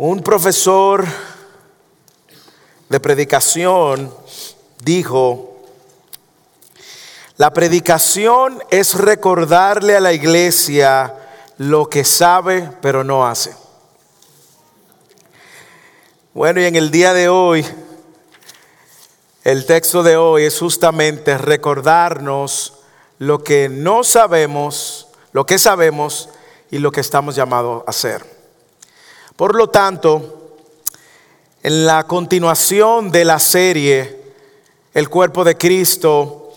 Un profesor de predicación dijo, la predicación es recordarle a la iglesia lo que sabe pero no hace. Bueno, y en el día de hoy, el texto de hoy es justamente recordarnos lo que no sabemos, lo que sabemos y lo que estamos llamados a hacer. Por lo tanto, en la continuación de la serie, El cuerpo de Cristo,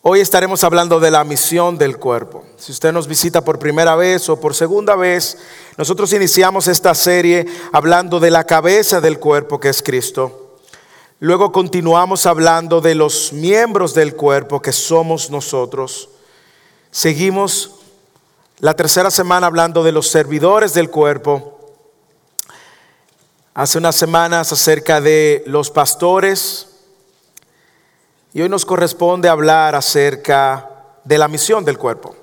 hoy estaremos hablando de la misión del cuerpo. Si usted nos visita por primera vez o por segunda vez, nosotros iniciamos esta serie hablando de la cabeza del cuerpo que es Cristo. Luego continuamos hablando de los miembros del cuerpo que somos nosotros. Seguimos la tercera semana hablando de los servidores del cuerpo hace unas semanas acerca de los pastores y hoy nos corresponde hablar acerca de la misión del cuerpo.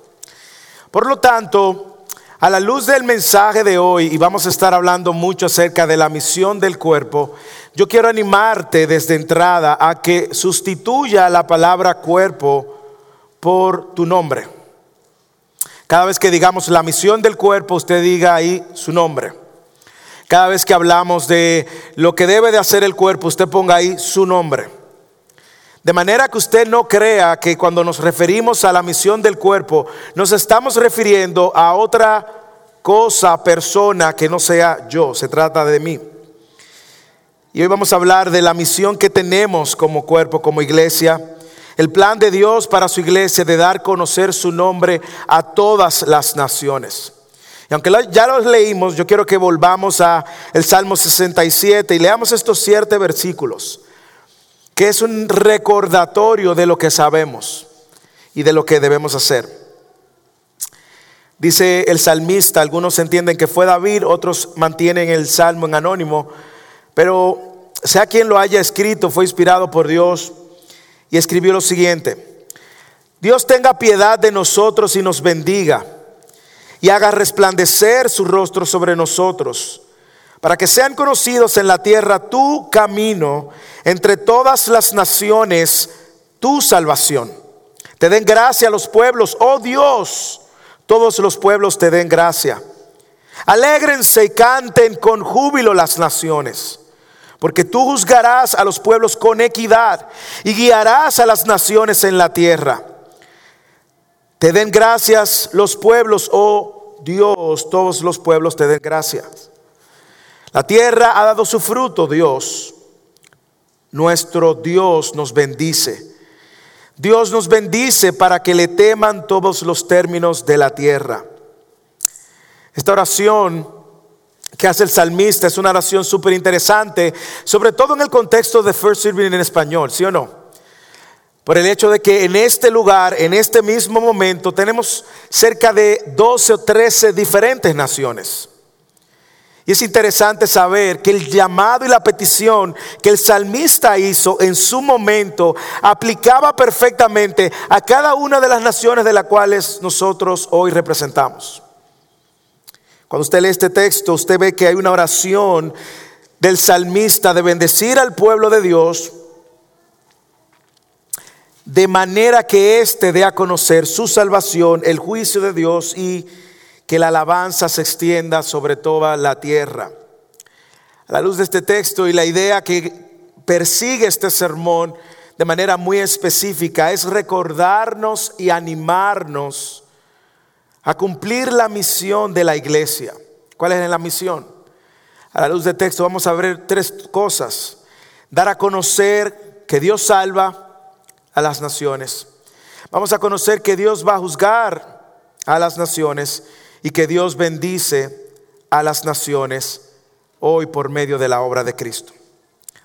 Por lo tanto, a la luz del mensaje de hoy, y vamos a estar hablando mucho acerca de la misión del cuerpo, yo quiero animarte desde entrada a que sustituya la palabra cuerpo por tu nombre. Cada vez que digamos la misión del cuerpo, usted diga ahí su nombre. Cada vez que hablamos de lo que debe de hacer el cuerpo, usted ponga ahí su nombre. De manera que usted no crea que cuando nos referimos a la misión del cuerpo, nos estamos refiriendo a otra cosa, persona que no sea yo, se trata de mí. Y hoy vamos a hablar de la misión que tenemos como cuerpo, como iglesia, el plan de Dios para su iglesia de dar conocer su nombre a todas las naciones. Y aunque ya los leímos, yo quiero que volvamos a el Salmo 67 y leamos estos siete versículos, que es un recordatorio de lo que sabemos y de lo que debemos hacer. Dice el salmista, algunos entienden que fue David, otros mantienen el salmo en anónimo, pero sea quien lo haya escrito, fue inspirado por Dios y escribió lo siguiente, Dios tenga piedad de nosotros y nos bendiga y haga resplandecer su rostro sobre nosotros, para que sean conocidos en la tierra tu camino, entre todas las naciones tu salvación. Te den gracia los pueblos, oh Dios, todos los pueblos te den gracia. Alégrense y canten con júbilo las naciones, porque tú juzgarás a los pueblos con equidad y guiarás a las naciones en la tierra. Te den gracias los pueblos, oh Dios, todos los pueblos te den gracias. La tierra ha dado su fruto, Dios. Nuestro Dios nos bendice. Dios nos bendice para que le teman todos los términos de la tierra. Esta oración que hace el salmista es una oración súper interesante, sobre todo en el contexto de First Serving en español, ¿sí o no? Por el hecho de que en este lugar, en este mismo momento, tenemos cerca de 12 o 13 diferentes naciones. Y es interesante saber que el llamado y la petición que el salmista hizo en su momento aplicaba perfectamente a cada una de las naciones de las cuales nosotros hoy representamos. Cuando usted lee este texto, usted ve que hay una oración del salmista de bendecir al pueblo de Dios de manera que éste dé a conocer su salvación, el juicio de Dios y que la alabanza se extienda sobre toda la tierra. A la luz de este texto y la idea que persigue este sermón de manera muy específica es recordarnos y animarnos a cumplir la misión de la iglesia. ¿Cuál es la misión? A la luz del texto vamos a ver tres cosas. Dar a conocer que Dios salva, a las naciones. Vamos a conocer que Dios va a juzgar a las naciones y que Dios bendice a las naciones hoy por medio de la obra de Cristo.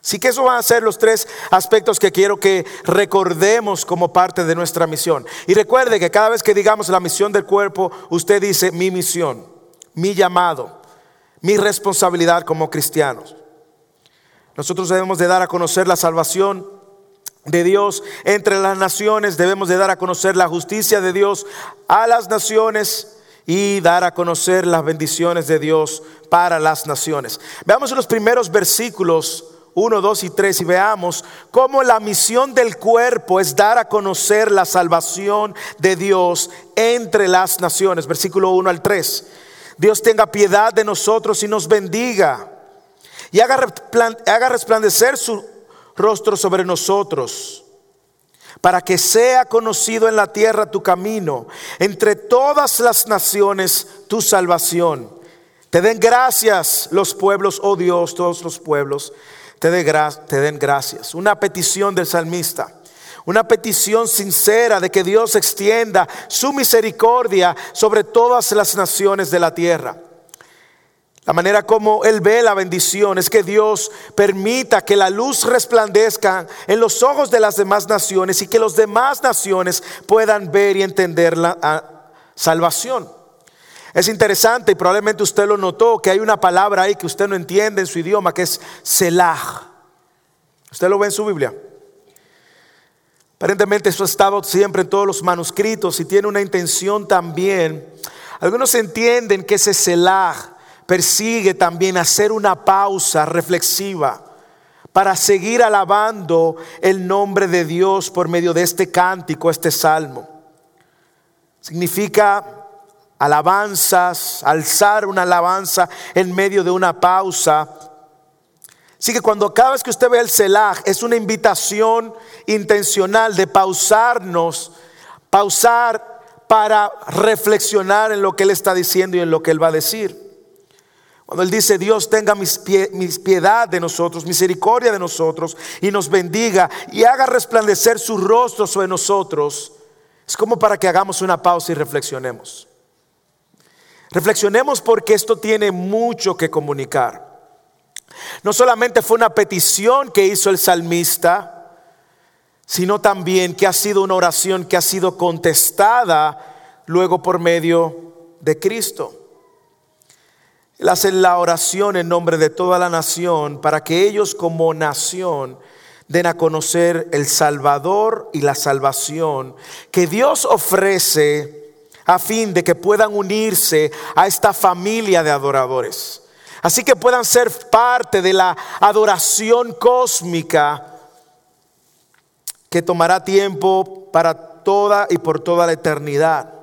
Así que esos van a ser los tres aspectos que quiero que recordemos como parte de nuestra misión. Y recuerde que cada vez que digamos la misión del cuerpo, usted dice mi misión, mi llamado, mi responsabilidad como cristianos. Nosotros debemos de dar a conocer la salvación de Dios entre las naciones, debemos de dar a conocer la justicia de Dios a las naciones y dar a conocer las bendiciones de Dios para las naciones. Veamos los primeros versículos 1, 2 y 3 y veamos cómo la misión del cuerpo es dar a conocer la salvación de Dios entre las naciones. Versículo 1 al 3. Dios tenga piedad de nosotros y nos bendiga y haga, resplandecer su rostro sobre nosotros para que sea conocido en la tierra tu camino, entre todas las naciones tu salvación. Te den gracias los pueblos, oh Dios, todos los pueblos te, den gracias. Una petición del salmista. Una petición sincera de que Dios extienda su misericordia sobre todas las naciones de la tierra. La manera como Él ve la bendición es que Dios permita que la luz resplandezca en los ojos de las demás naciones y que las demás naciones puedan ver y entender la ah, salvación. Es interesante y probablemente usted lo notó que hay una palabra ahí que usted no entiende en su idioma que es Selah. ¿Usted lo ve en su Biblia? Aparentemente eso ha estado siempre en todos los manuscritos y tiene una intención también. Algunos entienden que ese Selah persigue también hacer una pausa reflexiva para seguir alabando el nombre de Dios por medio de este cántico, este salmo. Significa alabanzas, alzar una alabanza en medio de una pausa. Así que cuando cada vez que usted ve el Selah es una invitación intencional de pausarnos, pausar para reflexionar en lo que Él está diciendo y en lo que Él va a decir. Cuando Él dice, Dios tenga mis, piedad de nosotros, misericordia de nosotros y nos bendiga y haga resplandecer su rostro sobre nosotros, es como para que hagamos una pausa y reflexionemos. Reflexionemos porque esto tiene mucho que comunicar. No solamente fue una petición que hizo el salmista, sino también que ha sido una oración que ha sido contestada luego por medio de Cristo. Él la oración en nombre de toda la nación para que ellos como nación den a conocer el Salvador y la salvación que Dios ofrece a fin de que puedan unirse a esta familia de adoradores. Así que puedan ser parte de la adoración cósmica que tomará tiempo para toda y por toda la eternidad.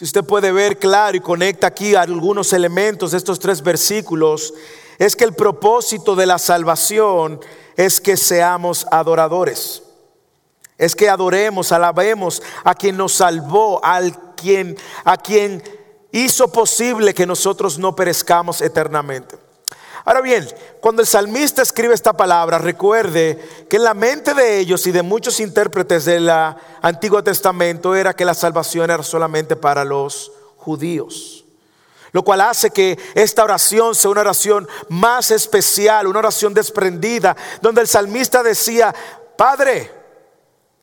Si usted puede ver claro y conecta aquí algunos elementos de estos tres versículos, es que el propósito de la salvación es que seamos adoradores es que adoremos, alabemos a quien nos salvó, al quien, a quien hizo posible que nosotros no perezcamos eternamente. Ahora bien, cuando el salmista escribe esta palabra, recuerde que en la mente de ellos y de muchos intérpretes del Antiguo Testamento era que la salvación era solamente para los judíos. Lo cual hace que esta oración sea una oración más especial, una oración desprendida, donde el salmista decía, Padre,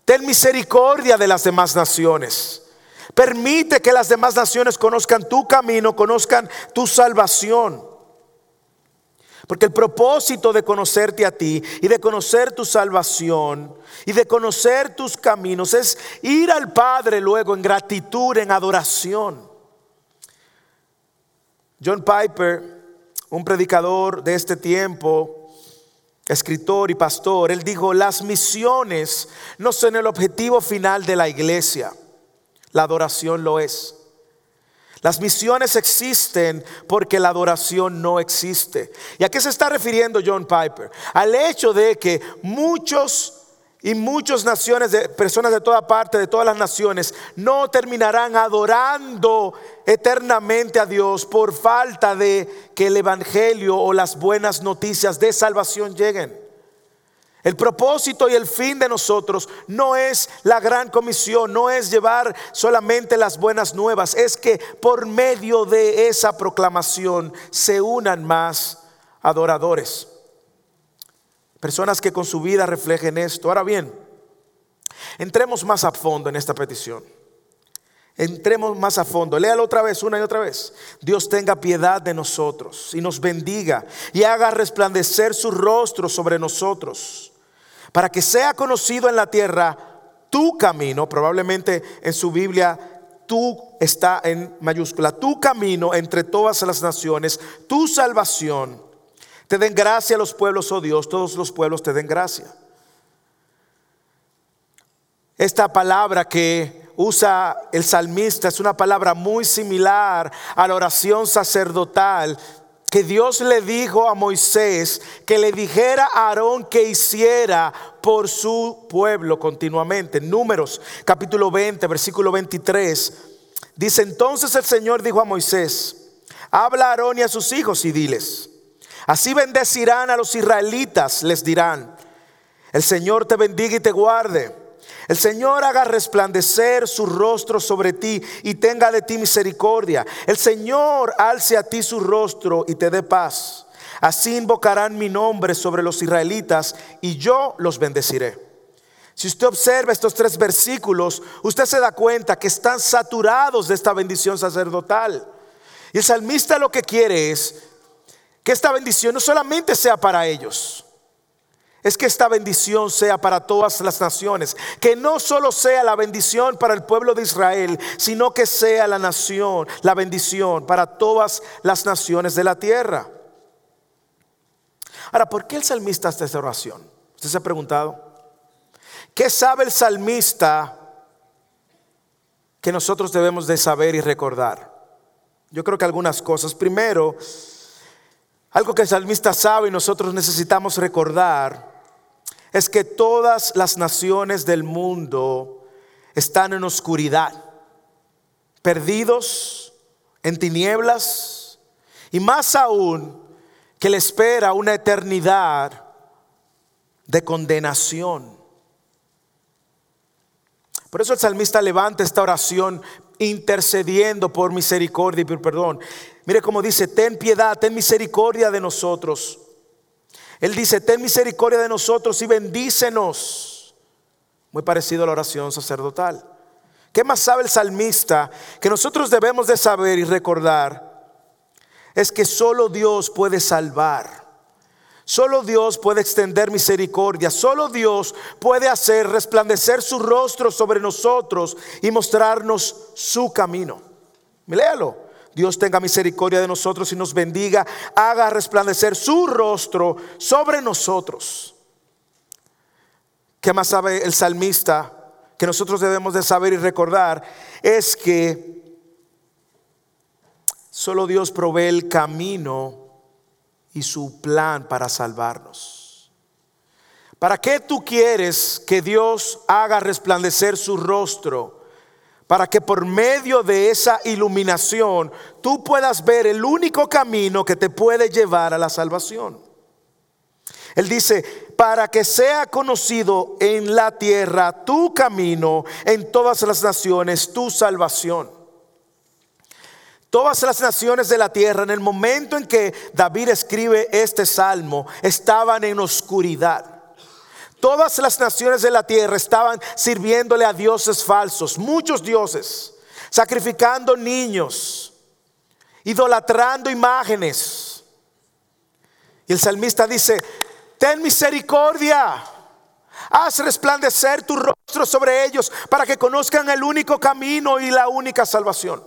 Ten misericordia de las demás naciones. Permite que las demás naciones conozcan tu camino, conozcan tu salvación. Porque el propósito de conocerte a ti y de conocer tu salvación y de conocer tus caminos es ir al Padre luego en gratitud, en adoración. John Piper, un predicador de este tiempo, escritor y pastor, él dijo, las misiones no son el objetivo final de la iglesia, la adoración lo es. Las misiones existen porque la adoración no existe. ¿Y a qué se está refiriendo John Piper? Al hecho de que muchos y muchas naciones, de personas de toda parte, de todas las naciones, no terminarán adorando eternamente a Dios por falta de que el Evangelio o las buenas noticias de salvación lleguen. El propósito y el fin de nosotros no es la gran comisión, no es llevar solamente las buenas nuevas, es que por medio de esa proclamación se unan más adoradores. Personas que con su vida reflejen esto. Ahora bien, entremos más a fondo en esta petición. Entremos más a fondo. Léalo otra vez, una y otra vez. Dios tenga piedad de nosotros y nos bendiga y haga resplandecer su rostro sobre nosotros para que sea conocido en la tierra tu camino. Probablemente en su Biblia tú está en mayúscula, tu camino entre todas las naciones, tu salvación. Te den gracia los pueblos, oh Dios, todos los pueblos te den gracia. Esta palabra que usa el salmista es una palabra muy similar a la oración sacerdotal que Dios le dijo a Moisés que le dijera a Aarón que hiciera por su pueblo continuamente. Números capítulo 20, versículo 23. Dice entonces el Señor dijo a Moisés, habla a Aarón y a sus hijos y diles, así bendecirán a los israelitas, les dirán, el Señor te bendiga y te guarde. El Señor haga resplandecer su rostro sobre ti y tenga de ti misericordia. El Señor alce a ti su rostro y te dé paz. Así invocarán mi nombre sobre los israelitas y yo los bendeciré. Si usted observa estos tres versículos, usted se da cuenta que están saturados de esta bendición sacerdotal. Y el salmista lo que quiere es que esta bendición no solamente sea para ellos, es que esta bendición sea para todas las naciones. Que no solo sea la bendición para el pueblo de Israel, sino que sea la nación, la bendición para todas las naciones de la tierra. Ahora, ¿por qué el salmista hace esta oración? ¿Usted se ha preguntado? ¿Qué sabe el salmista que nosotros debemos de saber y recordar? Yo creo que algunas cosas. Primero, algo que el salmista sabe y nosotros necesitamos recordar es que todas las naciones del mundo están en oscuridad, perdidos en tinieblas y más aún que le espera una eternidad de condenación. Por eso el salmista levanta esta oración intercediendo por misericordia y por perdón. Mire cómo dice, ten piedad, ten misericordia de nosotros. Él dice, ten misericordia de nosotros y bendícenos. Muy parecido a la oración sacerdotal. ¿Qué más sabe el salmista? Que nosotros debemos de saber y recordar es que solo Dios puede salvar. Solo Dios puede extender misericordia. Solo Dios puede hacer resplandecer su rostro sobre nosotros y mostrarnos su camino. Léalo. Dios tenga misericordia de nosotros y nos bendiga, haga resplandecer su rostro sobre nosotros. ¿Qué más sabe el salmista? Que nosotros debemos de saber y recordar es que solo Dios provee el camino y su plan para salvarnos. ¿Para qué tú quieres que Dios haga resplandecer su rostro? Para que por medio de esa iluminación tú puedas ver el único camino que te puede llevar a la salvación. Él dice, para que sea conocido en la tierra tu camino, en todas las naciones tu salvación. Todas las naciones de la tierra, en el momento en que David escribe este salmo, estaban en oscuridad. Todas las naciones de la tierra estaban sirviéndole a dioses falsos, muchos dioses, sacrificando niños, idolatrando imágenes. Y el salmista dice, ten misericordia, haz resplandecer tu rostro sobre ellos para que conozcan el único camino y la única salvación.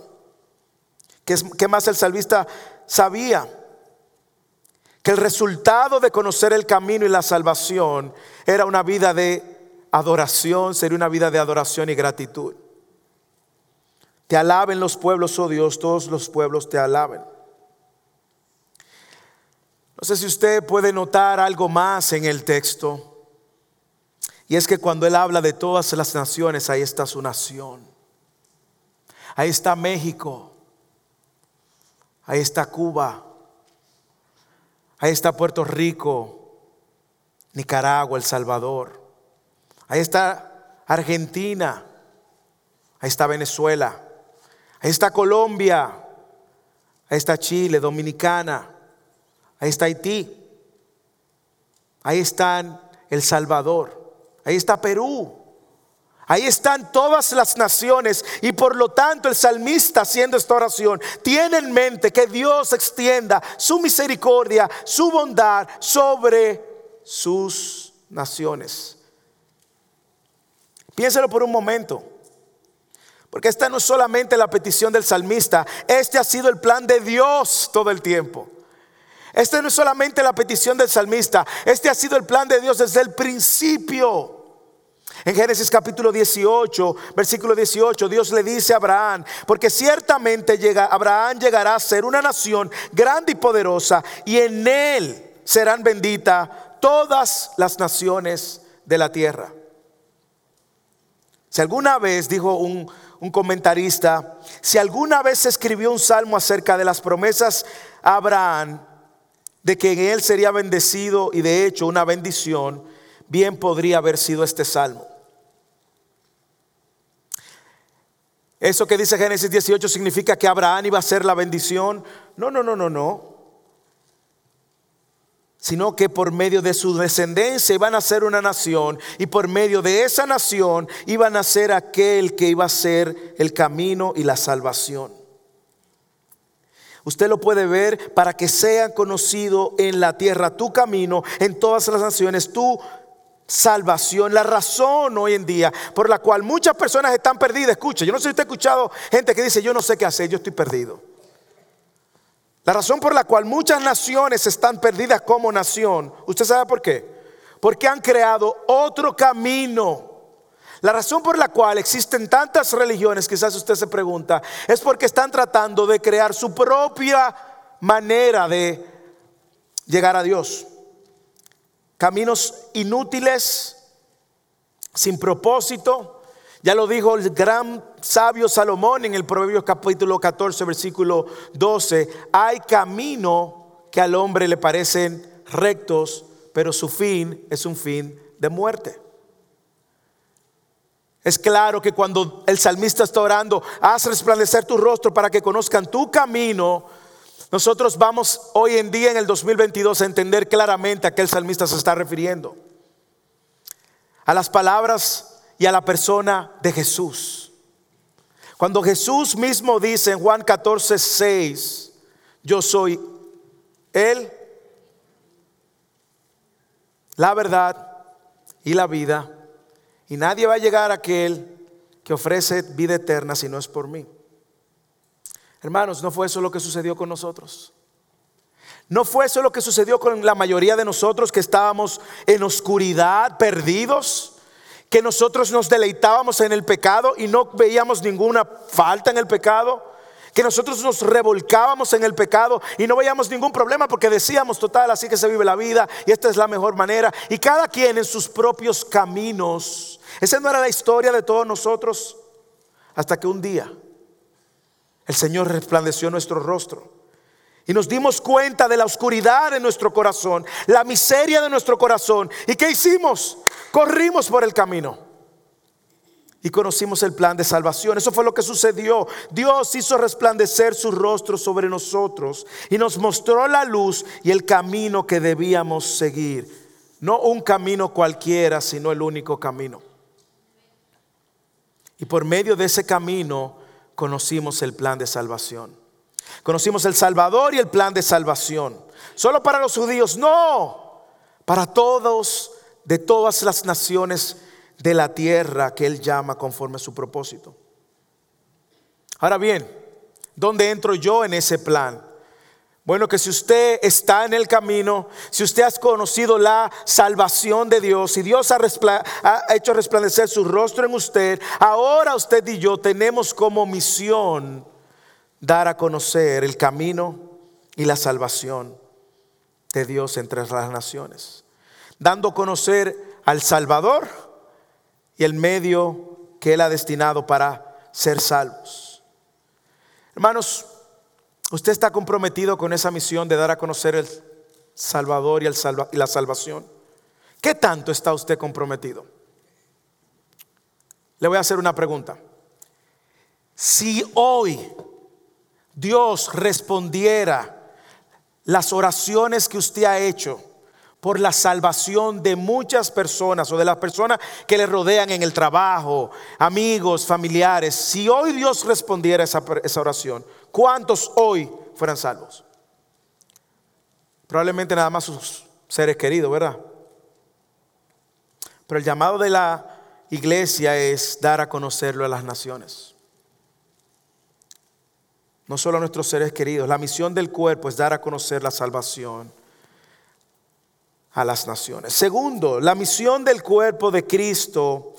¿Qué, más el salmista sabía? Que el resultado de conocer el camino y la salvación era una vida de adoración, sería una vida de adoración y gratitud. Te alaben los pueblos, oh Dios, todos los pueblos te alaben. No sé si usted puede notar algo más en el texto. Y es que cuando Él habla de todas las naciones, ahí está su nación. Ahí está México. Ahí está Cuba. Ahí está Puerto Rico, Nicaragua, El Salvador. Ahí está Argentina. Ahí está Venezuela. Ahí está Colombia. Ahí está Chile, Dominicana. Ahí está Haití. Ahí está El Salvador. Ahí está Perú. Ahí están todas las naciones y por lo tanto el salmista haciendo esta oración tiene en mente que Dios extienda su misericordia, su bondad sobre sus naciones. Piénselo por un momento. Porque esta no es solamente la petición del salmista, este ha sido el plan de Dios todo el tiempo. Este no es solamente la petición del salmista, este ha sido el plan de Dios desde el principio. En Génesis capítulo 18, versículo 18, Dios le dice a Abraham, porque ciertamente llega, Abraham llegará a ser una nación grande y poderosa, y en él serán benditas todas las naciones de la tierra. Si alguna vez, dijo un, un comentarista, si alguna vez se escribió un salmo acerca de las promesas a Abraham, de que en él sería bendecido y de hecho una bendición, bien podría haber sido este salmo. Eso que dice Génesis 18 significa que Abraham iba a ser la bendición. No, no, no, no, no sino que por medio de su descendencia iban a ser una nación y por medio de esa nación iban a ser aquel que iba a ser el camino y la salvación. Usted lo puede ver para que sea conocido en la tierra tu camino, en todas las naciones, tu salvación. La razón hoy en día por la cual muchas personas están perdidas, escucha, yo no sé si usted ha escuchado gente que dice, yo no sé qué hacer, yo estoy perdido. La razón por la cual muchas naciones están perdidas como nación, ¿usted sabe por qué? Porque han creado otro camino. La razón por la cual existen tantas religiones, quizás usted se pregunta, es porque están tratando de crear su propia manera de llegar a Dios. Caminos inútiles, sin propósito, ya lo dijo el gran sabio Salomón en el Proverbios capítulo 14, versículo 12. Hay camino que al hombre le parecen rectos, pero su fin es un fin de muerte. Es claro que cuando el salmista está orando, haz resplandecer tu rostro para que conozcan tu camino. Nosotros vamos hoy en día en el 2022 a entender claramente a qué el salmista se está refiriendo. A las palabras y a la persona de Jesús. Cuando Jesús mismo dice en Juan 14, 6, yo soy Él, la verdad y la vida, y nadie va a llegar a aquel que ofrece vida eterna si no es por mí. Hermanos, no fue eso lo que sucedió con nosotros. No fue eso lo que sucedió con la mayoría de nosotros que estábamos en oscuridad, perdidos que nosotros nos deleitábamos en el pecado y no veíamos ninguna falta en el pecado, que nosotros nos revolcábamos en el pecado y no veíamos ningún problema porque decíamos, total, así que se vive la vida y esta es la mejor manera. Y cada quien en sus propios caminos. Esa no era la historia de todos nosotros hasta que un día el Señor resplandeció nuestro rostro. Y nos dimos cuenta de la oscuridad de nuestro corazón, la miseria de nuestro corazón. ¿Y qué hicimos? Corrimos por el camino y conocimos el plan de salvación. Eso fue lo que sucedió. Dios hizo resplandecer su rostro sobre nosotros y nos mostró la luz y el camino que debíamos seguir. No un camino cualquiera, sino el único camino. Y por medio de ese camino conocimos el plan de salvación. Conocimos el Salvador y el plan de salvación. Solo para los judíos, no, para todos de todas las naciones de la tierra que Él llama conforme a su propósito. Ahora bien, ¿dónde entro yo en ese plan? Bueno, que si usted está en el camino, si usted ha conocido la salvación de Dios, si Dios ha, ha, hecho resplandecer su rostro en usted, ahora usted y yo tenemos como misión dar a conocer el camino y la salvación de Dios entre las naciones dando a conocer al Salvador y el medio que Él ha destinado para ser salvos. Hermanos, usted está comprometido con esa misión de dar a conocer el Salvador y, el y la salvación. ¿Qué tanto está usted comprometido? Le voy a hacer una pregunta. Si hoy Dios respondiera las oraciones que usted ha hecho, por la salvación de muchas personas o de las personas que le rodean en el trabajo, amigos, familiares. Si hoy Dios respondiera esa, esa oración, ¿cuántos hoy fueran salvos? Probablemente nada más sus seres queridos, ¿verdad? Pero el llamado de la iglesia es dar a conocerlo a las naciones. no solo a nuestros seres queridos. La misión del cuerpo es dar a conocer la salvación a las naciones. Segundo, la misión del cuerpo de Cristo,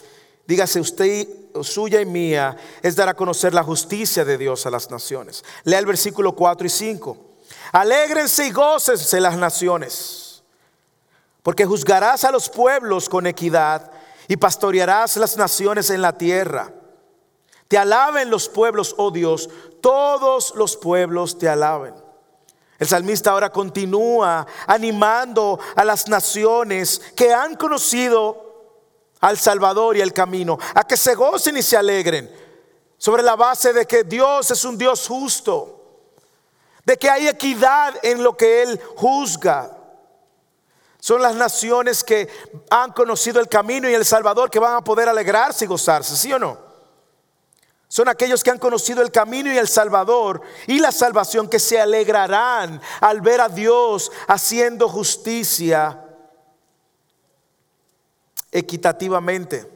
dígase usted, suya y mía, es dar a conocer la justicia de Dios a las naciones. Lea el versículo 4 y 5. Alégrense y gócense las naciones, porque juzgarás a los pueblos con equidad y pastorearás las naciones en la tierra. Te alaben los pueblos, oh Dios, todos los pueblos te alaben. El salmista ahora continúa animando a las naciones que han conocido al Salvador y el camino, a que se gocen y se alegren, sobre la base de que Dios es un Dios justo, de que hay equidad en lo que Él juzga. Son las naciones que han conocido el camino y el Salvador que van a poder alegrarse y gozarse, ¿sí o no? Son aquellos que han conocido el camino y el Salvador y la salvación que se alegrarán al ver a Dios haciendo justicia equitativamente.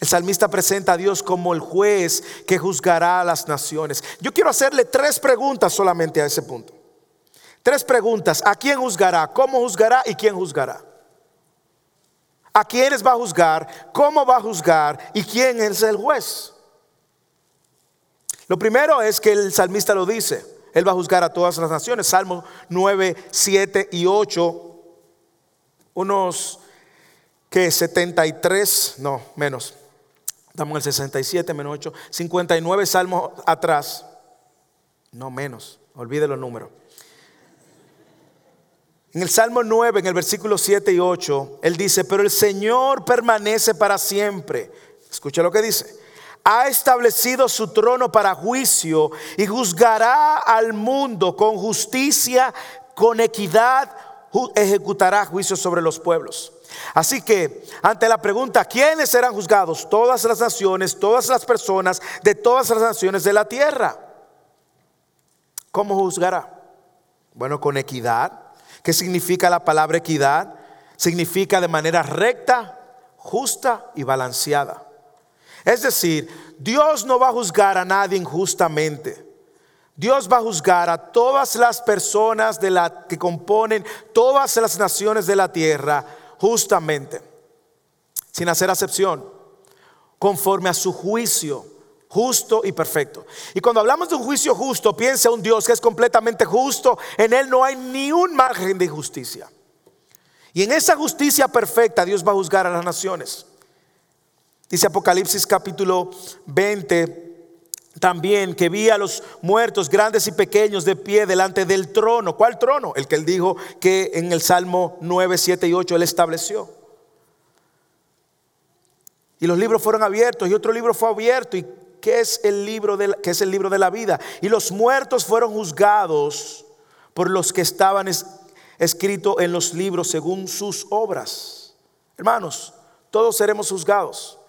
El salmista presenta a Dios como el juez que juzgará a las naciones. Yo quiero hacerle tres preguntas solamente a ese punto. Tres preguntas. ¿A quién juzgará? ¿Cómo juzgará? ¿Y quién juzgará? a quiénes va a juzgar, cómo va a juzgar y quién es el juez. Lo primero es que el salmista lo dice, él va a juzgar a todas las naciones. Salmo 9, 7 y 8, unos que 73, no, menos. Estamos en el 67 menos 8, 59 salmos atrás, no menos, olvide los números. En el Salmo 9, en el versículo 7 y 8, él dice, pero el Señor permanece para siempre. Escucha lo que dice. Ha establecido su trono para juicio y juzgará al mundo con justicia, con equidad, ejecutará juicio sobre los pueblos. Así que, ante la pregunta, ¿quiénes serán juzgados? Todas las naciones, todas las personas de todas las naciones de la tierra. ¿Cómo juzgará? Bueno, con equidad, ¿Qué significa la palabra equidad? Significa de manera recta, justa y balanceada. Es decir, Dios no va a juzgar a nadie injustamente. Dios va a juzgar a todas las personas de la, que componen todas las naciones de la tierra justamente, sin hacer acepción, conforme a su juicio justo y perfecto. Y cuando hablamos de un juicio justo, piensa un Dios que es completamente justo, en Él no hay ni un margen de injusticia. Y en esa justicia perfecta Dios va a juzgar a las naciones. Dice Apocalipsis capítulo 20 también que vi a los muertos grandes y pequeños de pie delante del trono. ¿Cuál trono? El que él dijo que en el Salmo 9, 7 y 8 él estableció. Y los libros fueron abiertos y otro libro fue abierto y que es el libro de, que es el libro de la vida. Y los muertos fueron juzgados por los que estaban escritos en los libros según sus obras. Hermanos, todos seremos juzgados.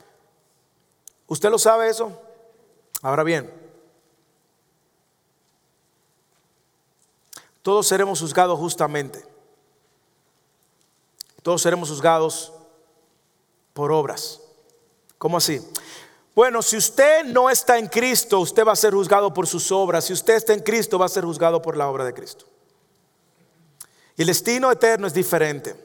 ¿Usted lo sabe eso? Ahora bien, todos seremos juzgados justamente. Todos seremos juzgados por obras. ¿Cómo así? Bueno, si usted no está en Cristo, usted va a ser juzgado por sus obras. Si usted está en Cristo, va a ser juzgado por la obra de Cristo. Y el destino eterno es diferente.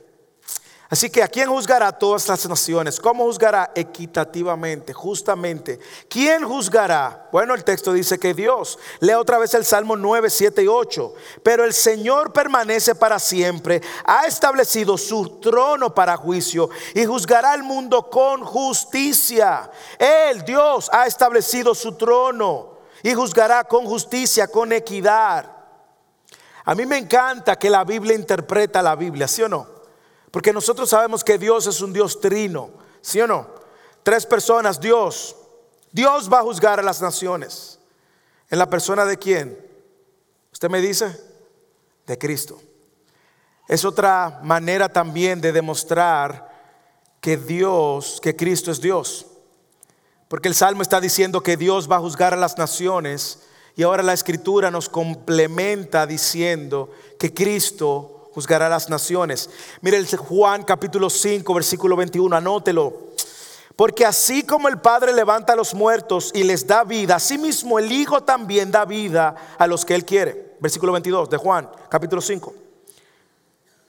Así que ¿a quién juzgará todas las naciones? ¿Cómo juzgará? Equitativamente, justamente. ¿Quién juzgará? Bueno, el texto dice que Dios. Lea otra vez el Salmo 9, 7 y 8. Pero el Señor permanece para siempre. Ha establecido su trono para juicio y juzgará al mundo con justicia. Él, Dios, ha establecido su trono y juzgará con justicia, con equidad. A mí me encanta que la Biblia interpreta la Biblia, ¿sí o no? Porque nosotros sabemos que Dios es un Dios trino, ¿sí o no? Tres personas, Dios. Dios va a juzgar a las naciones. ¿En la persona de quién? ¿Usted me dice? De Cristo. Es otra manera también de demostrar que Dios, que Cristo es Dios. Porque el Salmo está diciendo que Dios va a juzgar a las naciones y ahora la escritura nos complementa diciendo que Cristo juzgará a las naciones. Mire el Juan capítulo 5, versículo 21, anótelo. Porque así como el Padre levanta a los muertos y les da vida, así mismo el Hijo también da vida a los que Él quiere. Versículo 22 de Juan, capítulo 5.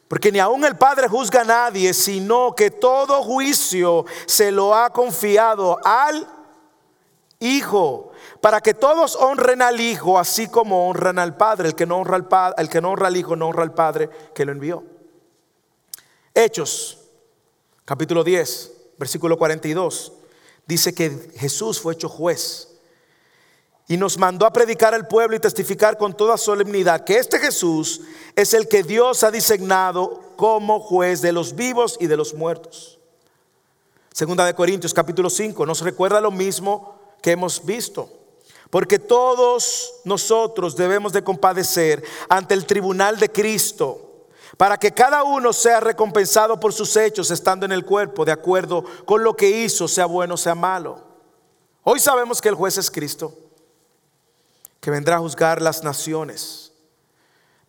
Porque ni aun el Padre juzga a nadie, sino que todo juicio se lo ha confiado al Hijo, para que todos honren al Hijo, así como honran al Padre. El que no honra al, el que no honra al Hijo no honra al Padre que lo envió. Hechos, capítulo 10 versículo 42, dice que Jesús fue hecho juez y nos mandó a predicar al pueblo y testificar con toda solemnidad que este Jesús es el que Dios ha designado como juez de los vivos y de los muertos. Segunda de Corintios capítulo 5 nos recuerda lo mismo que hemos visto. Porque todos nosotros debemos de compadecer ante el tribunal de Cristo para que cada uno sea recompensado por sus hechos estando en el cuerpo, de acuerdo con lo que hizo, sea bueno, sea malo. Hoy sabemos que el juez es Cristo, que vendrá a juzgar las naciones.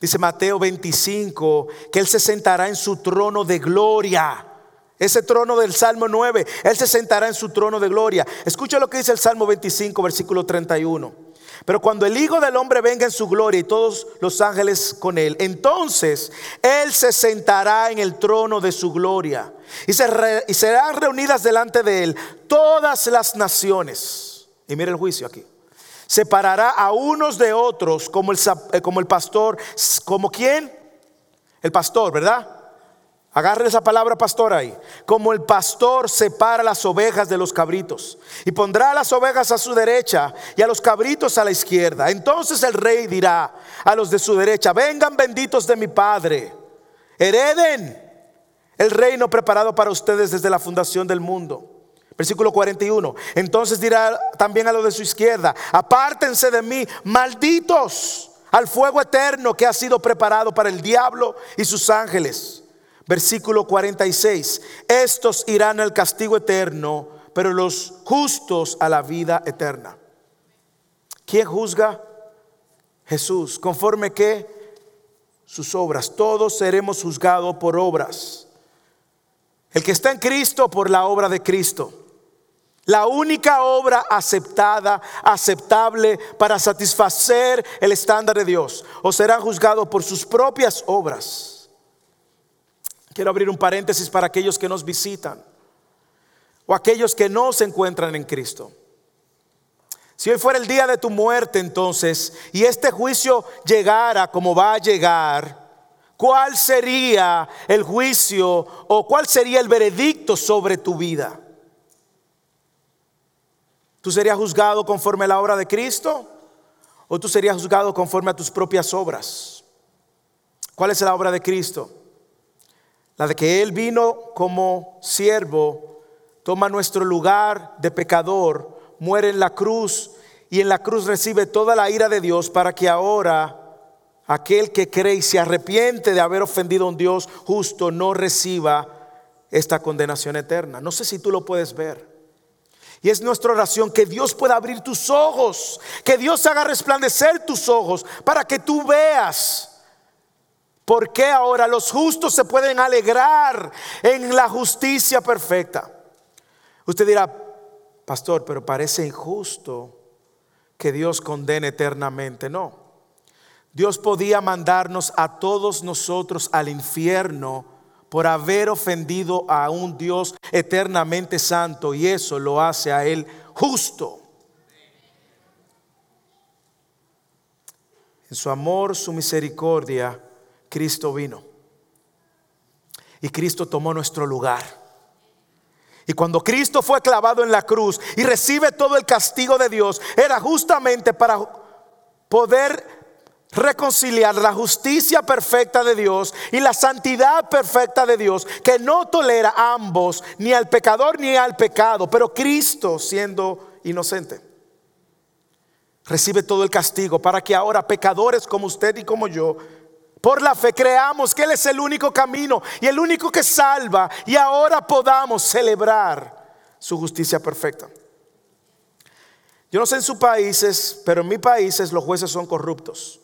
Dice Mateo 25 que Él se sentará en su trono de gloria. Ese trono del Salmo 9, Él se sentará en su trono de gloria. Escucha lo que dice el Salmo 25, versículo 31. Pero cuando el Hijo del Hombre venga en su gloria y todos los ángeles con él, entonces Él se sentará en el trono de su gloria y, serán reunidas delante de Él todas las naciones. Y mire el juicio aquí. Separará a unos de otros como el, eh, como el pastor, como quién? El pastor, ¿verdad? Agarre esa palabra pastor ahí. Como el pastor separa las ovejas de los cabritos y pondrá las ovejas a su derecha y a los cabritos a la izquierda. Entonces el rey dirá a los de su derecha, vengan benditos de mi Padre, hereden el reino preparado para ustedes desde la fundación del mundo. Versículo 41. Entonces dirá también a los de su izquierda, apártense de mí, malditos, al fuego eterno que ha sido preparado para el diablo y sus ángeles. Versículo 46. Estos irán al castigo eterno, pero los justos a la vida eterna. ¿Quién juzga? Jesús. ¿Conforme que Sus obras. Todos seremos juzgados por obras. El que está en Cristo por la obra de Cristo. La única obra aceptada, aceptable para satisfacer el estándar de Dios. O será juzgado por sus propias obras. Quiero abrir un paréntesis para aquellos que nos visitan o aquellos que no se encuentran en Cristo. Si hoy fuera el día de tu muerte entonces y este juicio llegara como va a llegar, ¿cuál sería el juicio o cuál sería el veredicto sobre tu vida? ¿Tú serías juzgado conforme a la obra de Cristo o tú serías juzgado conforme a tus propias obras? ¿Cuál es la obra de Cristo? La de que Él vino como siervo, toma nuestro lugar de pecador, muere en la cruz y en la cruz recibe toda la ira de Dios para que ahora aquel que cree y se arrepiente de haber ofendido a un Dios justo no reciba esta condenación eterna. No sé si tú lo puedes ver. Y es nuestra oración que Dios pueda abrir tus ojos, que Dios haga resplandecer tus ojos para que tú veas ¿Por qué ahora los justos se pueden alegrar en la justicia perfecta? Usted dirá, pastor, pero parece injusto que Dios condene eternamente. No. Dios podía mandarnos a todos nosotros al infierno por haber ofendido a un Dios eternamente santo y eso lo hace a Él justo. En su amor, su misericordia, Cristo vino. Y Cristo tomó nuestro lugar. Y cuando Cristo fue clavado en la cruz y recibe todo el castigo de Dios, era justamente para poder reconciliar la justicia perfecta de Dios y la santidad perfecta de Dios, que no tolera a ambos, ni al pecador ni al pecado, pero Cristo siendo inocente. Recibe todo el castigo para que ahora pecadores como usted y como yo por la fe creamos que Él es el único camino y el único que salva y ahora podamos celebrar su justicia perfecta. Yo no sé en sus países, pero en mi países los jueces son corruptos.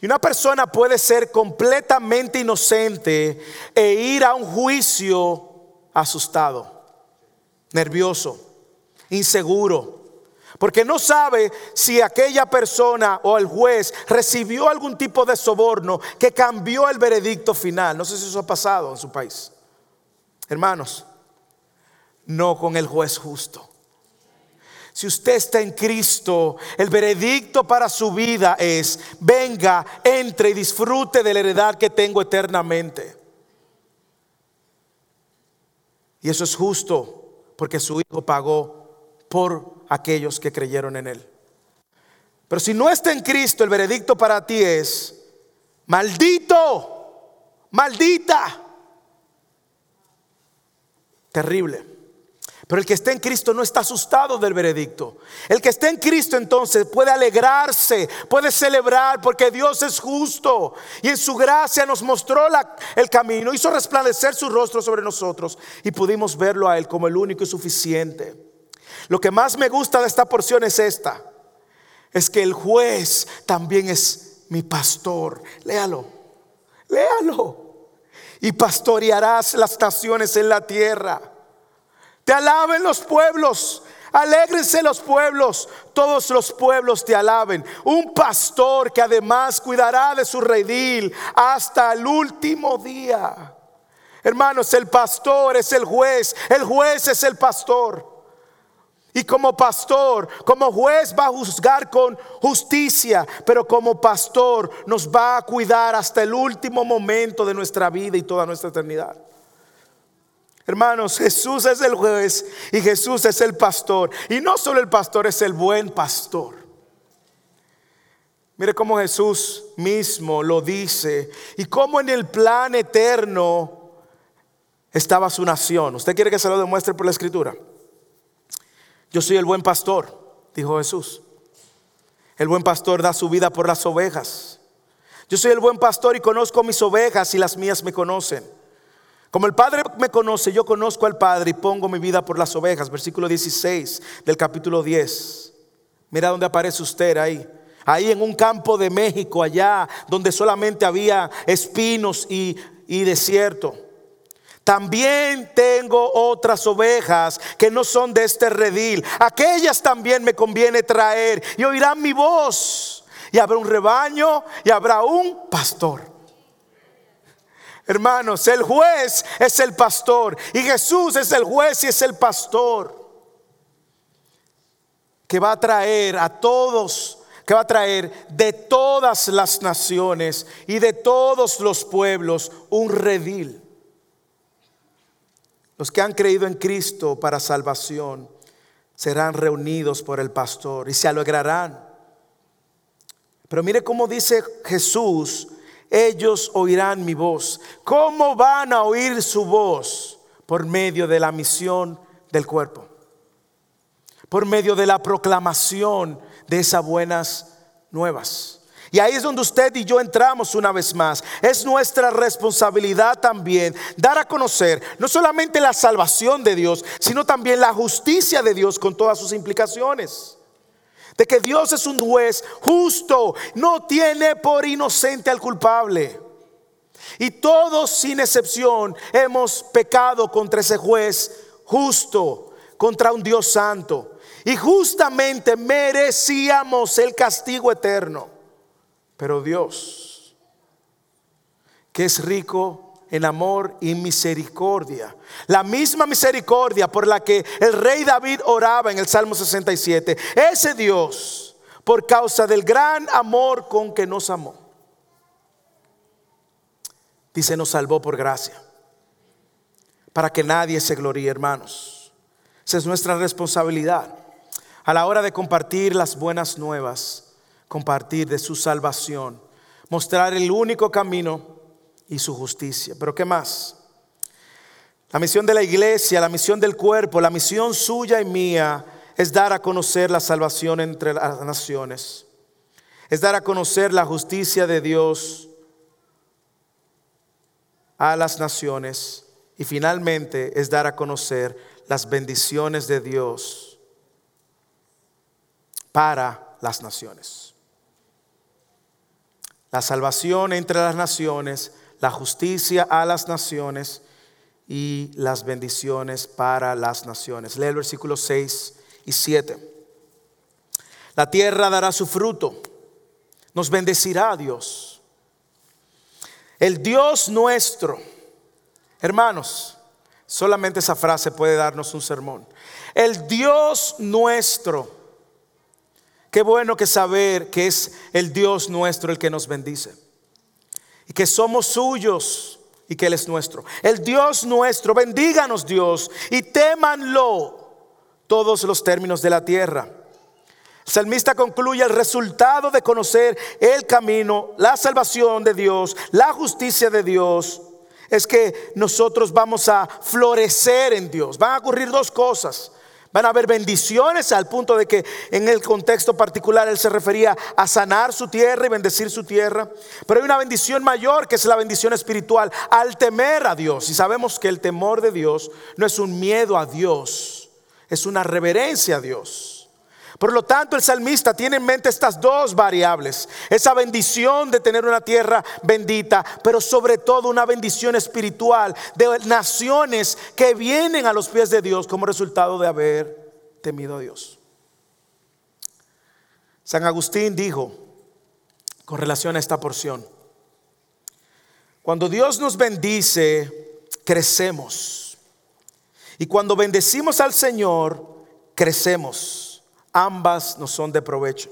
Y una persona puede ser completamente inocente e ir a un juicio asustado, nervioso, inseguro, porque no sabe si aquella persona o el juez recibió algún tipo de soborno que cambió el veredicto final. No sé si eso ha pasado en su país. Hermanos, no con el juez justo. Si usted está en Cristo, el veredicto para su vida es, venga, entre y disfrute de la heredad que tengo eternamente. Y eso es justo porque su Hijo pagó por aquellos que creyeron en Él. Pero si no está en Cristo, el veredicto para ti es, maldito, maldita. Terrible. Pero el que está en Cristo no está asustado del veredicto. El que está en Cristo entonces puede alegrarse, puede celebrar porque Dios es justo y en su gracia nos mostró el camino, hizo resplandecer su rostro sobre nosotros y pudimos verlo a Él como el único y suficiente. Lo que más me gusta de esta porción es esta, es que el juez también es mi pastor. Léalo, léalo. Y pastorearás las naciones en la tierra. Te alaben los pueblos. Alégrense los pueblos, todos los pueblos te alaben. Un pastor que además cuidará de su redil hasta el último día. Hermanos, el pastor es el juez, el juez es el pastor. Y como pastor, como juez va a juzgar con justicia, pero como pastor nos va a cuidar hasta el último momento de nuestra vida y toda nuestra eternidad. Hermanos, Jesús es el juez y Jesús es el pastor. Y no solo el pastor, es el buen pastor. Mire cómo Jesús mismo lo dice y cómo en el plan eterno estaba su nación. ¿Usted quiere que se lo demuestre por la escritura? Yo soy el buen pastor, dijo Jesús. El buen pastor da su vida por las ovejas. Yo soy el buen pastor y conozco mis ovejas y las mías me conocen. Como el Padre me conoce, yo conozco al Padre y pongo mi vida por las ovejas. Versículo 16 del capítulo 10. Mira dónde aparece usted ahí. Ahí en un campo de México, allá donde solamente había espinos y, y desierto. También tengo otras ovejas que no son de este redil. Aquellas también me conviene traer y oirán mi voz. Y habrá un rebaño y habrá un pastor. Hermanos, el juez es el pastor y Jesús es el juez y es el pastor que va a traer a todos, que va a traer de todas las naciones y de todos los pueblos un redil. Los que han creído en Cristo para salvación serán reunidos por el pastor y se alegrarán. Pero mire cómo dice Jesús ellos oirán mi voz. ¿Cómo van a oír su voz? Por medio de la misión del cuerpo. Por medio de la proclamación de esas buenas nuevas. Y ahí es donde usted y yo entramos una vez más. Es nuestra responsabilidad también dar a conocer no solamente la salvación de Dios, sino también la justicia de Dios con todas sus implicaciones de que Dios es un juez justo, no tiene por inocente al culpable. Y todos sin excepción hemos pecado contra ese juez justo, contra un Dios santo. Y justamente merecíamos el castigo eterno. Pero Dios, que es rico en amor y misericordia. La misma misericordia por la que el rey David oraba en el Salmo 67. Ese Dios, por causa del gran amor con que nos amó, dice, nos salvó por gracia. Para que nadie se gloríe, hermanos. Esa es nuestra responsabilidad. A la hora de compartir las buenas nuevas, compartir de su salvación, mostrar el único camino y su justicia. Pero ¿qué más? La misión de la iglesia, la misión del cuerpo, la misión suya y mía es dar a conocer la salvación entre las naciones. Es dar a conocer la justicia de Dios a las naciones. Y finalmente es dar a conocer las bendiciones de Dios para las naciones. La salvación entre las naciones la justicia a las naciones y las bendiciones para las naciones. Lee el versículo 6 y 7. La tierra dará su fruto, nos bendecirá Dios. El Dios nuestro, hermanos, solamente esa frase puede darnos un sermón. El Dios nuestro, qué bueno que saber que es el Dios nuestro el que nos bendice y que somos suyos y que Él es nuestro. El Dios nuestro, bendíganos Dios y témanlo todos los términos de la tierra. El salmista concluye el resultado de conocer el camino, la salvación de Dios, la justicia de Dios. Es que nosotros vamos a florecer en Dios. Van a ocurrir dos cosas. Van a haber bendiciones al punto de que en el contexto particular él se refería a sanar su tierra y bendecir su tierra. Pero hay una bendición mayor que es la bendición espiritual al temer a Dios. Y sabemos que el temor de Dios no es un miedo a Dios, es una reverencia a Dios. Por lo tanto, el salmista tiene en mente estas dos variables. Esa bendición de tener una tierra bendita, pero sobre todo una bendición espiritual de naciones que vienen a los pies de Dios como resultado de haber temido a Dios. San Agustín dijo, con relación a esta porción, cuando Dios nos bendice, crecemos. Y cuando bendecimos al Señor, crecemos ambas nos son de provecho.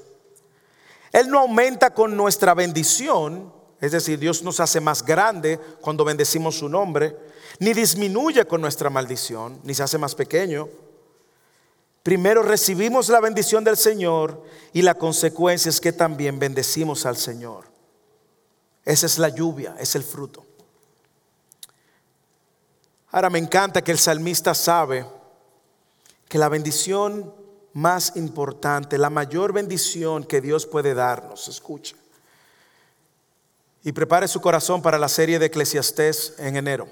Él no aumenta con nuestra bendición, es decir, Dios nos hace más grande cuando bendecimos su nombre, ni disminuye con nuestra maldición, ni se hace más pequeño. Primero recibimos la bendición del Señor y la consecuencia es que también bendecimos al Señor. Esa es la lluvia, es el fruto. Ahora me encanta que el salmista sabe que la bendición más importante, la mayor bendición que Dios puede darnos. Escucha. Y prepare su corazón para la serie de Eclesiastés en enero.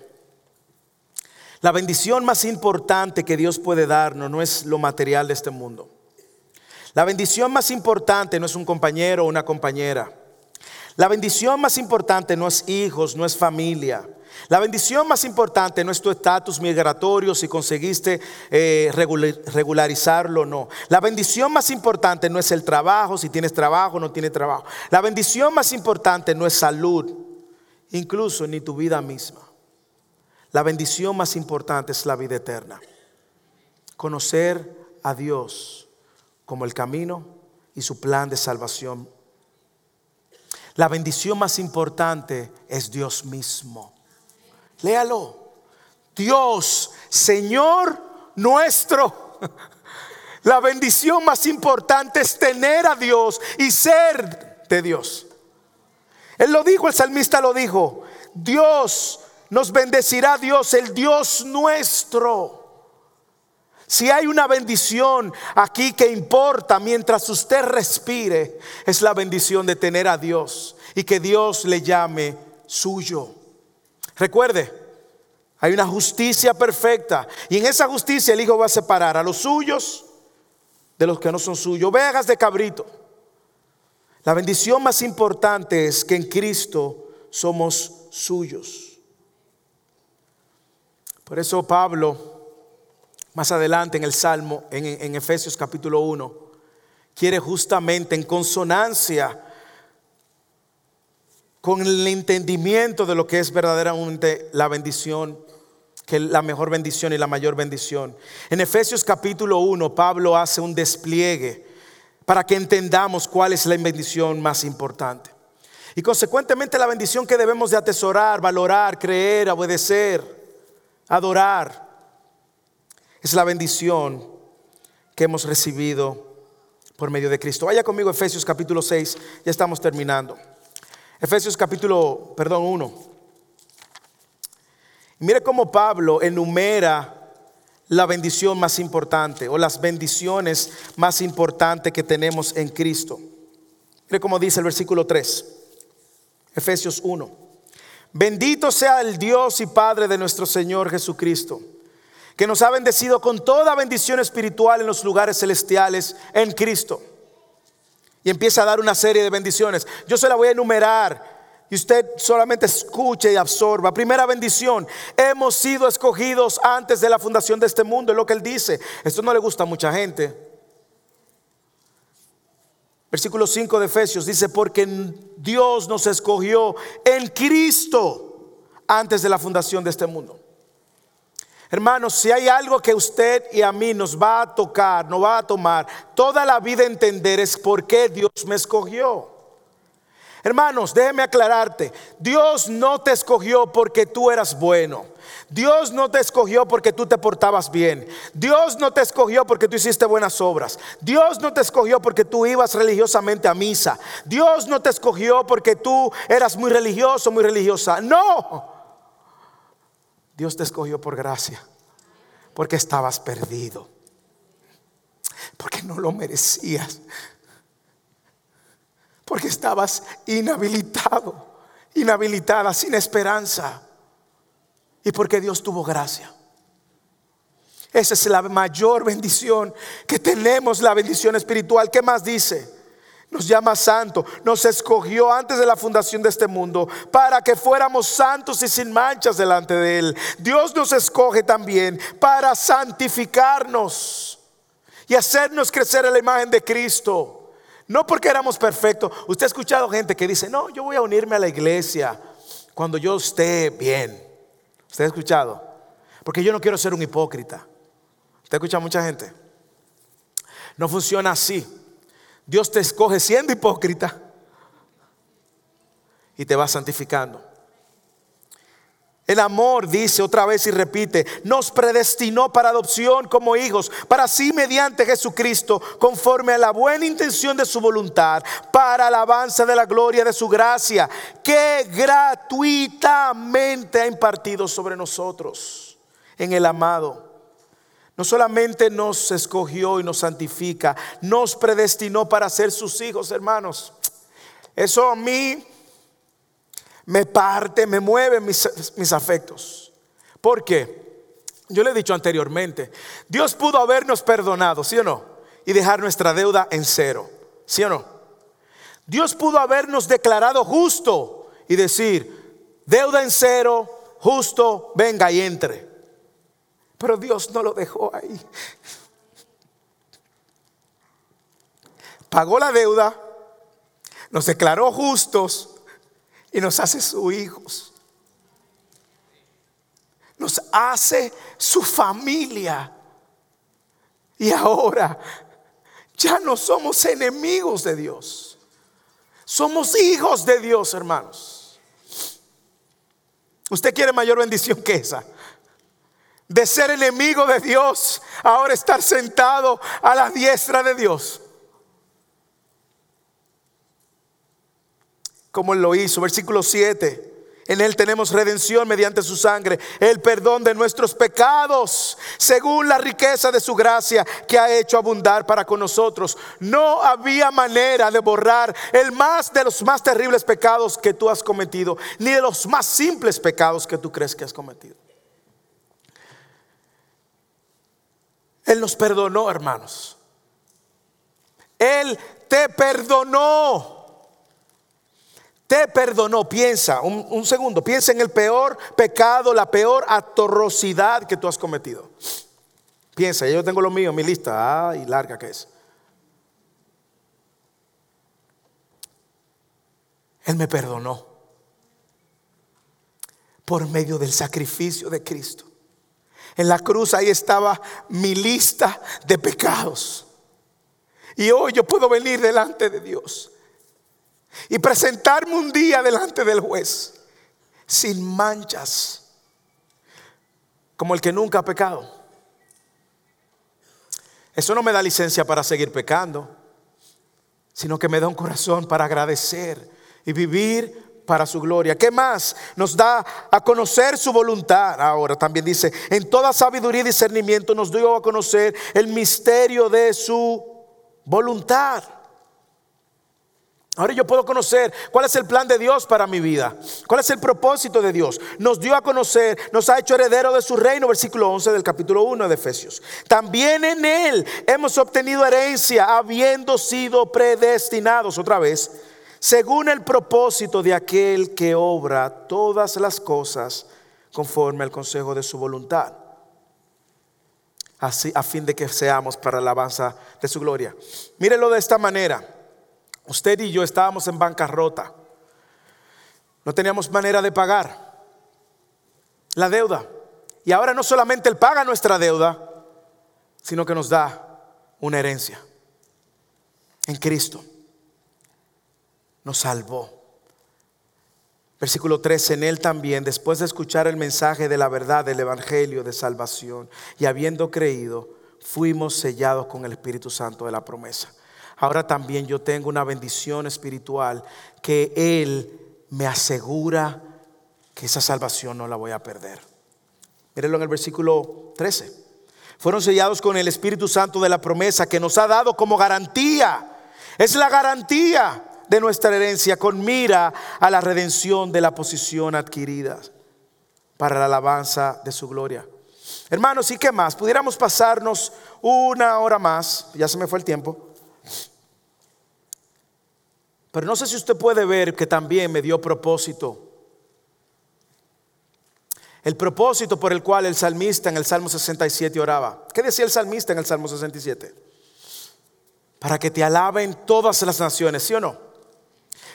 La bendición más importante que Dios puede darnos no es lo material de este mundo. La bendición más importante no es un compañero o una compañera. La bendición más importante no es hijos, no es familia. La bendición más importante no es tu estatus migratorio, si conseguiste eh, regularizarlo o no. La bendición más importante no es el trabajo, si tienes trabajo o no tienes trabajo. La bendición más importante no es salud, incluso ni tu vida misma. La bendición más importante es la vida eterna. Conocer a Dios como el camino y su plan de salvación. La bendición más importante es Dios mismo. Léalo. Dios, Señor nuestro. La bendición más importante es tener a Dios y ser de Dios. Él lo dijo, el salmista lo dijo. Dios nos bendecirá, Dios, el Dios nuestro. Si hay una bendición aquí que importa mientras usted respire, es la bendición de tener a Dios y que Dios le llame suyo. Recuerde, hay una justicia perfecta. Y en esa justicia el Hijo va a separar a los suyos de los que no son suyos. Vegas de cabrito. La bendición más importante es que en Cristo somos suyos. Por eso Pablo, más adelante en el Salmo, en, en Efesios capítulo 1, quiere justamente en consonancia con el entendimiento de lo que es verdaderamente la bendición, que la mejor bendición y la mayor bendición. En Efesios capítulo 1, Pablo hace un despliegue para que entendamos cuál es la bendición más importante. Y consecuentemente la bendición que debemos de atesorar, valorar, creer, obedecer, adorar, es la bendición que hemos recibido por medio de Cristo. Vaya conmigo Efesios capítulo 6, ya estamos terminando. Efesios capítulo, perdón, 1. Mire cómo Pablo enumera la bendición más importante o las bendiciones más importantes que tenemos en Cristo. Mire cómo dice el versículo 3. Efesios 1. Bendito sea el Dios y Padre de nuestro Señor Jesucristo, que nos ha bendecido con toda bendición espiritual en los lugares celestiales en Cristo y empieza a dar una serie de bendiciones. Yo se la voy a enumerar y usted solamente escuche y absorba. Primera bendición, hemos sido escogidos antes de la fundación de este mundo, es lo que él dice. Esto no le gusta a mucha gente. Versículo 5 de Efesios dice, porque Dios nos escogió en Cristo antes de la fundación de este mundo. Hermanos, si hay algo que usted y a mí nos va a tocar, nos va a tomar toda la vida entender es por qué Dios me escogió. Hermanos, déjeme aclararte, Dios no te escogió porque tú eras bueno. Dios no te escogió porque tú te portabas bien. Dios no te escogió porque tú hiciste buenas obras. Dios no te escogió porque tú ibas religiosamente a misa. Dios no te escogió porque tú eras muy religioso, muy religiosa. No. Dios te escogió por gracia. Porque estabas perdido. Porque no lo merecías porque estabas inhabilitado, inhabilitada, sin esperanza. Y porque Dios tuvo gracia. Esa es la mayor bendición que tenemos, la bendición espiritual. ¿Qué más dice? Nos llama santo, nos escogió antes de la fundación de este mundo para que fuéramos santos y sin manchas delante de Él. Dios nos escoge también para santificarnos y hacernos crecer en la imagen de Cristo. No porque éramos perfectos. Usted ha escuchado gente que dice, no, yo voy a unirme a la iglesia cuando yo esté bien. ¿Usted ha escuchado? Porque yo no quiero ser un hipócrita. ¿Usted ha escuchado mucha gente? No funciona así. Dios te escoge siendo hipócrita y te va santificando. El amor, dice otra vez y repite, nos predestinó para adopción como hijos, para sí mediante Jesucristo, conforme a la buena intención de su voluntad, para alabanza de la gloria de su gracia, que gratuitamente ha impartido sobre nosotros en el amado. No solamente nos escogió y nos santifica, nos predestinó para ser sus hijos, hermanos. Eso a mí me parte, me mueve mis, afectos. ¿Por qué? Yo le he dicho anteriormente, Dios pudo habernos perdonado, ¿sí o no? Y dejar nuestra deuda en cero, ¿sí o no? Dios pudo habernos declarado justo y decir, deuda en cero, justo, venga y entre. Pero Dios no lo dejó ahí. Pagó la deuda, nos declaró justos y nos hace sus hijos. Nos hace su familia. Y ahora ya no somos enemigos de Dios. Somos hijos de Dios, hermanos. ¿Usted quiere mayor bendición que esa? De ser enemigo de Dios, ahora estar sentado a la diestra de Dios. como Él lo hizo. Versículo 7. En Él tenemos redención mediante su sangre, el perdón de nuestros pecados, según la riqueza de su gracia que ha hecho abundar para con nosotros. No había manera de borrar el más de los más terribles pecados que tú has cometido, ni de los más simples pecados que tú crees que has cometido. Él nos perdonó, hermanos. Él te perdonó te perdonó. Piensa, un, segundo, piensa en el peor pecado, la peor atrocidad que tú has cometido. Piensa, yo tengo lo mío, mi lista, ay, larga que es. Él me perdonó por medio del sacrificio de Cristo. En la cruz ahí estaba mi lista de pecados. Y hoy yo puedo venir delante de Dios y presentarme un día delante del juez sin manchas, como el que nunca ha pecado. Eso no me da licencia para seguir pecando, sino que me da un corazón para agradecer y vivir para su gloria. ¿Qué más? Nos da a conocer su voluntad. Ahora también dice, en toda sabiduría y discernimiento nos dio a conocer el misterio de su voluntad. Ahora yo puedo conocer cuál es el plan de Dios para mi vida, cuál es el propósito de Dios. Nos dio a conocer, nos ha hecho heredero de su reino, versículo 11 del capítulo 1 de Efesios. También en Él hemos obtenido herencia, habiendo sido predestinados otra vez según el propósito de aquel que obra todas las cosas conforme al consejo de su voluntad, así a fin de que seamos para la alabanza de su gloria. Mírelo de esta manera. Usted y yo estábamos en bancarrota. No teníamos manera de pagar la deuda. Y ahora no solamente Él paga nuestra deuda, sino que nos da una herencia en Cristo. Nos salvó. Versículo 13, en Él también, después de escuchar el mensaje de la verdad del Evangelio de salvación y habiendo creído, fuimos sellados con el Espíritu Santo de la promesa. Ahora también yo tengo una bendición espiritual que Él me asegura que esa salvación no la voy a perder. Mírenlo en el versículo 13. Fueron sellados con el Espíritu Santo de la promesa que nos ha dado como garantía. Es la garantía de nuestra herencia con mira a la redención de la posición adquirida para la alabanza de su gloria. Hermanos, ¿y qué más? Pudiéramos pasarnos una hora más, ya se me fue el tiempo. Pero no sé si usted puede ver que también me dio propósito el propósito por el cual el salmista en el Salmo 67 oraba. ¿Qué decía el salmista en el Salmo 67? Para que te alaben todas las naciones, ¿sí o no?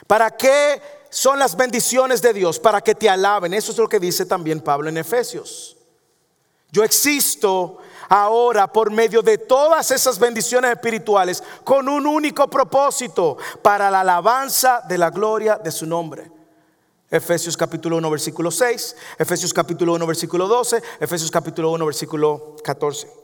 ¿Para qué son las bendiciones de Dios? Para que te alaben. Eso es lo que dice también Pablo en Efesios. Yo existo ahora por medio de todas esas bendiciones espirituales con un único propósito, para la alabanza de la gloria de su nombre. Efesios capítulo 1, versículo 6, Efesios capítulo 1, versículo 12, Efesios capítulo 1, versículo 14.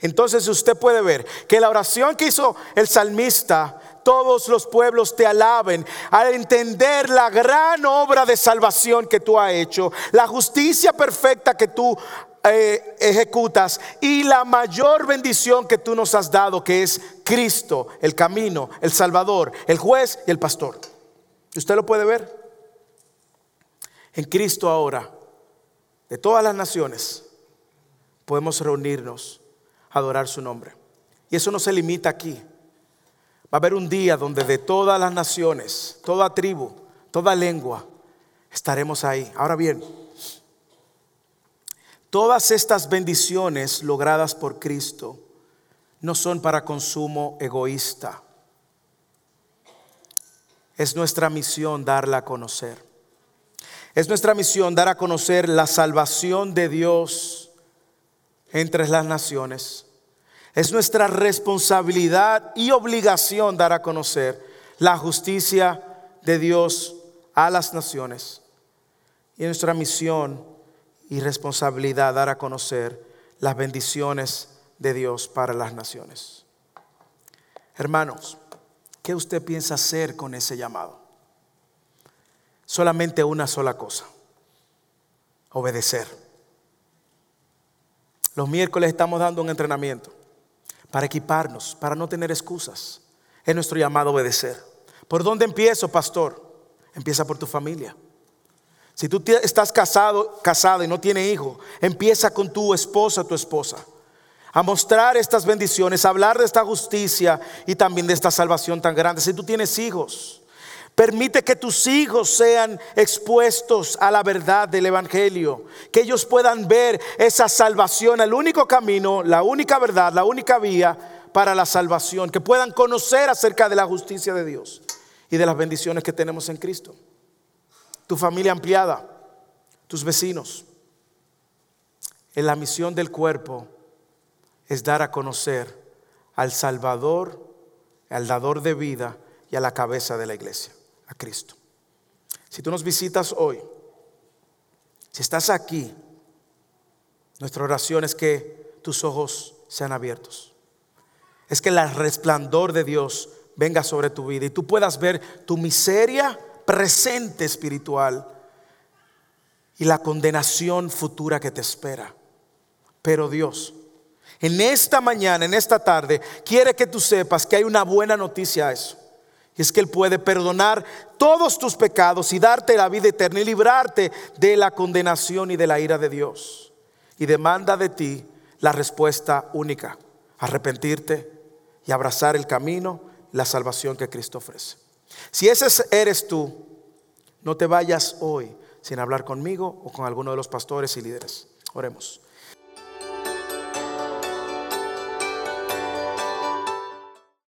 Entonces usted puede ver que la oración que hizo el salmista, todos los pueblos te alaben, al entender la gran obra de salvación que tú has hecho, la justicia perfecta que tú eh, ejecutas y la mayor bendición que tú nos has dado, que es Cristo, el camino, el Salvador, el juez y el pastor. ¿Usted lo puede ver? En Cristo ahora, de todas las naciones, podemos reunirnos a adorar su nombre. Y eso no se limita aquí. Va a haber un día donde de todas las naciones, toda tribu, toda lengua, estaremos ahí. Ahora bien, todas estas bendiciones logradas por Cristo no son para consumo egoísta. Es nuestra misión darla a conocer. Es nuestra misión dar a conocer la salvación de Dios entre las naciones. Es nuestra responsabilidad y obligación dar a conocer la justicia de Dios a las naciones. Y es nuestra misión y responsabilidad dar a conocer las bendiciones de Dios para las naciones. Hermanos, ¿qué usted piensa hacer con ese llamado? solamente una sola cosa, obedecer. Los miércoles estamos dando un entrenamiento para equiparnos, para no tener excusas. Es nuestro llamado a obedecer. ¿Por dónde empiezo, pastor? Empieza por tu familia. Si tú estás casado, casada y no tienes hijo, empieza con tu esposa, tu esposa. A mostrar estas bendiciones, a hablar de esta justicia y también de esta salvación tan grande. Si tú tienes hijos, Permite que tus hijos sean expuestos a la verdad del Evangelio, que ellos puedan ver esa salvación, el único camino, la única verdad, la única vía para la salvación, que puedan conocer acerca de la justicia de Dios y de las bendiciones que tenemos en Cristo. Tu familia ampliada, tus vecinos. En la misión del cuerpo es dar a conocer al Salvador, al dador de vida y a la cabeza de la iglesia a Cristo. Si tú nos visitas hoy, si estás aquí, nuestra oración es que tus ojos sean abiertos. Es que el resplandor de Dios venga sobre tu vida y tú puedas ver tu miseria presente espiritual y la condenación futura que te espera. Pero Dios, en esta mañana, en esta tarde, quiere que tú sepas que hay una buena noticia a eso. Es que Él puede perdonar todos tus pecados y darte la vida eterna y librarte de la condenación y de la ira de Dios. Y demanda de ti la respuesta única, arrepentirte y abrazar el camino, la salvación que Cristo ofrece. Si ese eres tú, no te vayas hoy sin hablar conmigo o con alguno de los pastores y líderes. Oremos.